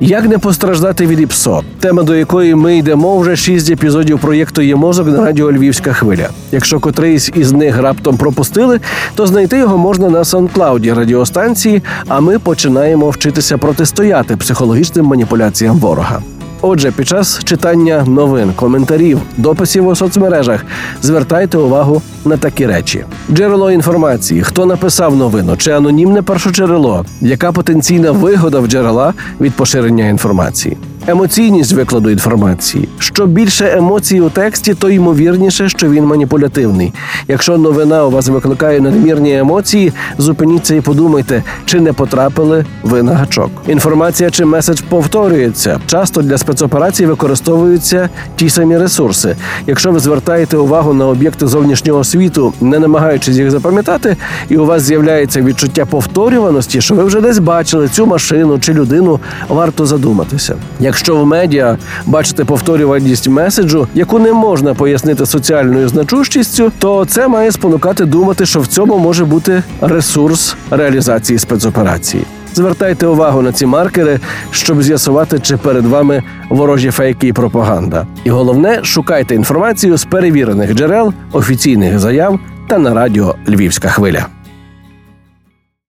Як не постраждати від ІПСО? Тема до якої ми йдемо вже шість епізодів проєкту є мозок на радіо Львівська хвиля. Якщо котрийсь із них раптом пропустили, то знайти його можна на Санклауді радіостанції. А ми починаємо вчитися протистояти психологічним маніпуляціям ворога. Отже, під час читання новин, коментарів, дописів у соцмережах звертайте увагу на такі речі: джерело інформації, хто написав новину, чи анонімне першочерело, яка потенційна вигода в джерела від поширення інформації. Емоційність викладу інформації. Що більше емоцій у тексті, то ймовірніше, що він маніпулятивний. Якщо новина у вас викликає надмірні емоції, зупиніться і подумайте, чи не потрапили ви на гачок. Інформація чи меседж повторюється. Часто для спецоперацій використовуються ті самі ресурси. Якщо ви звертаєте увагу на об'єкти зовнішнього світу, не намагаючись їх запам'ятати, і у вас з'являється відчуття повторюваності, що ви вже десь бачили цю машину чи людину, варто задуматися. Якщо в медіа бачите повторюваність меседжу, яку не можна пояснити соціальною значущістю, то це має спонукати думати, що в цьому може бути ресурс реалізації спецоперації. Звертайте увагу на ці маркери, щоб з'ясувати, чи перед вами ворожі фейки і пропаганда. І головне, шукайте інформацію з перевірених джерел, офіційних заяв та на радіо Львівська хвиля.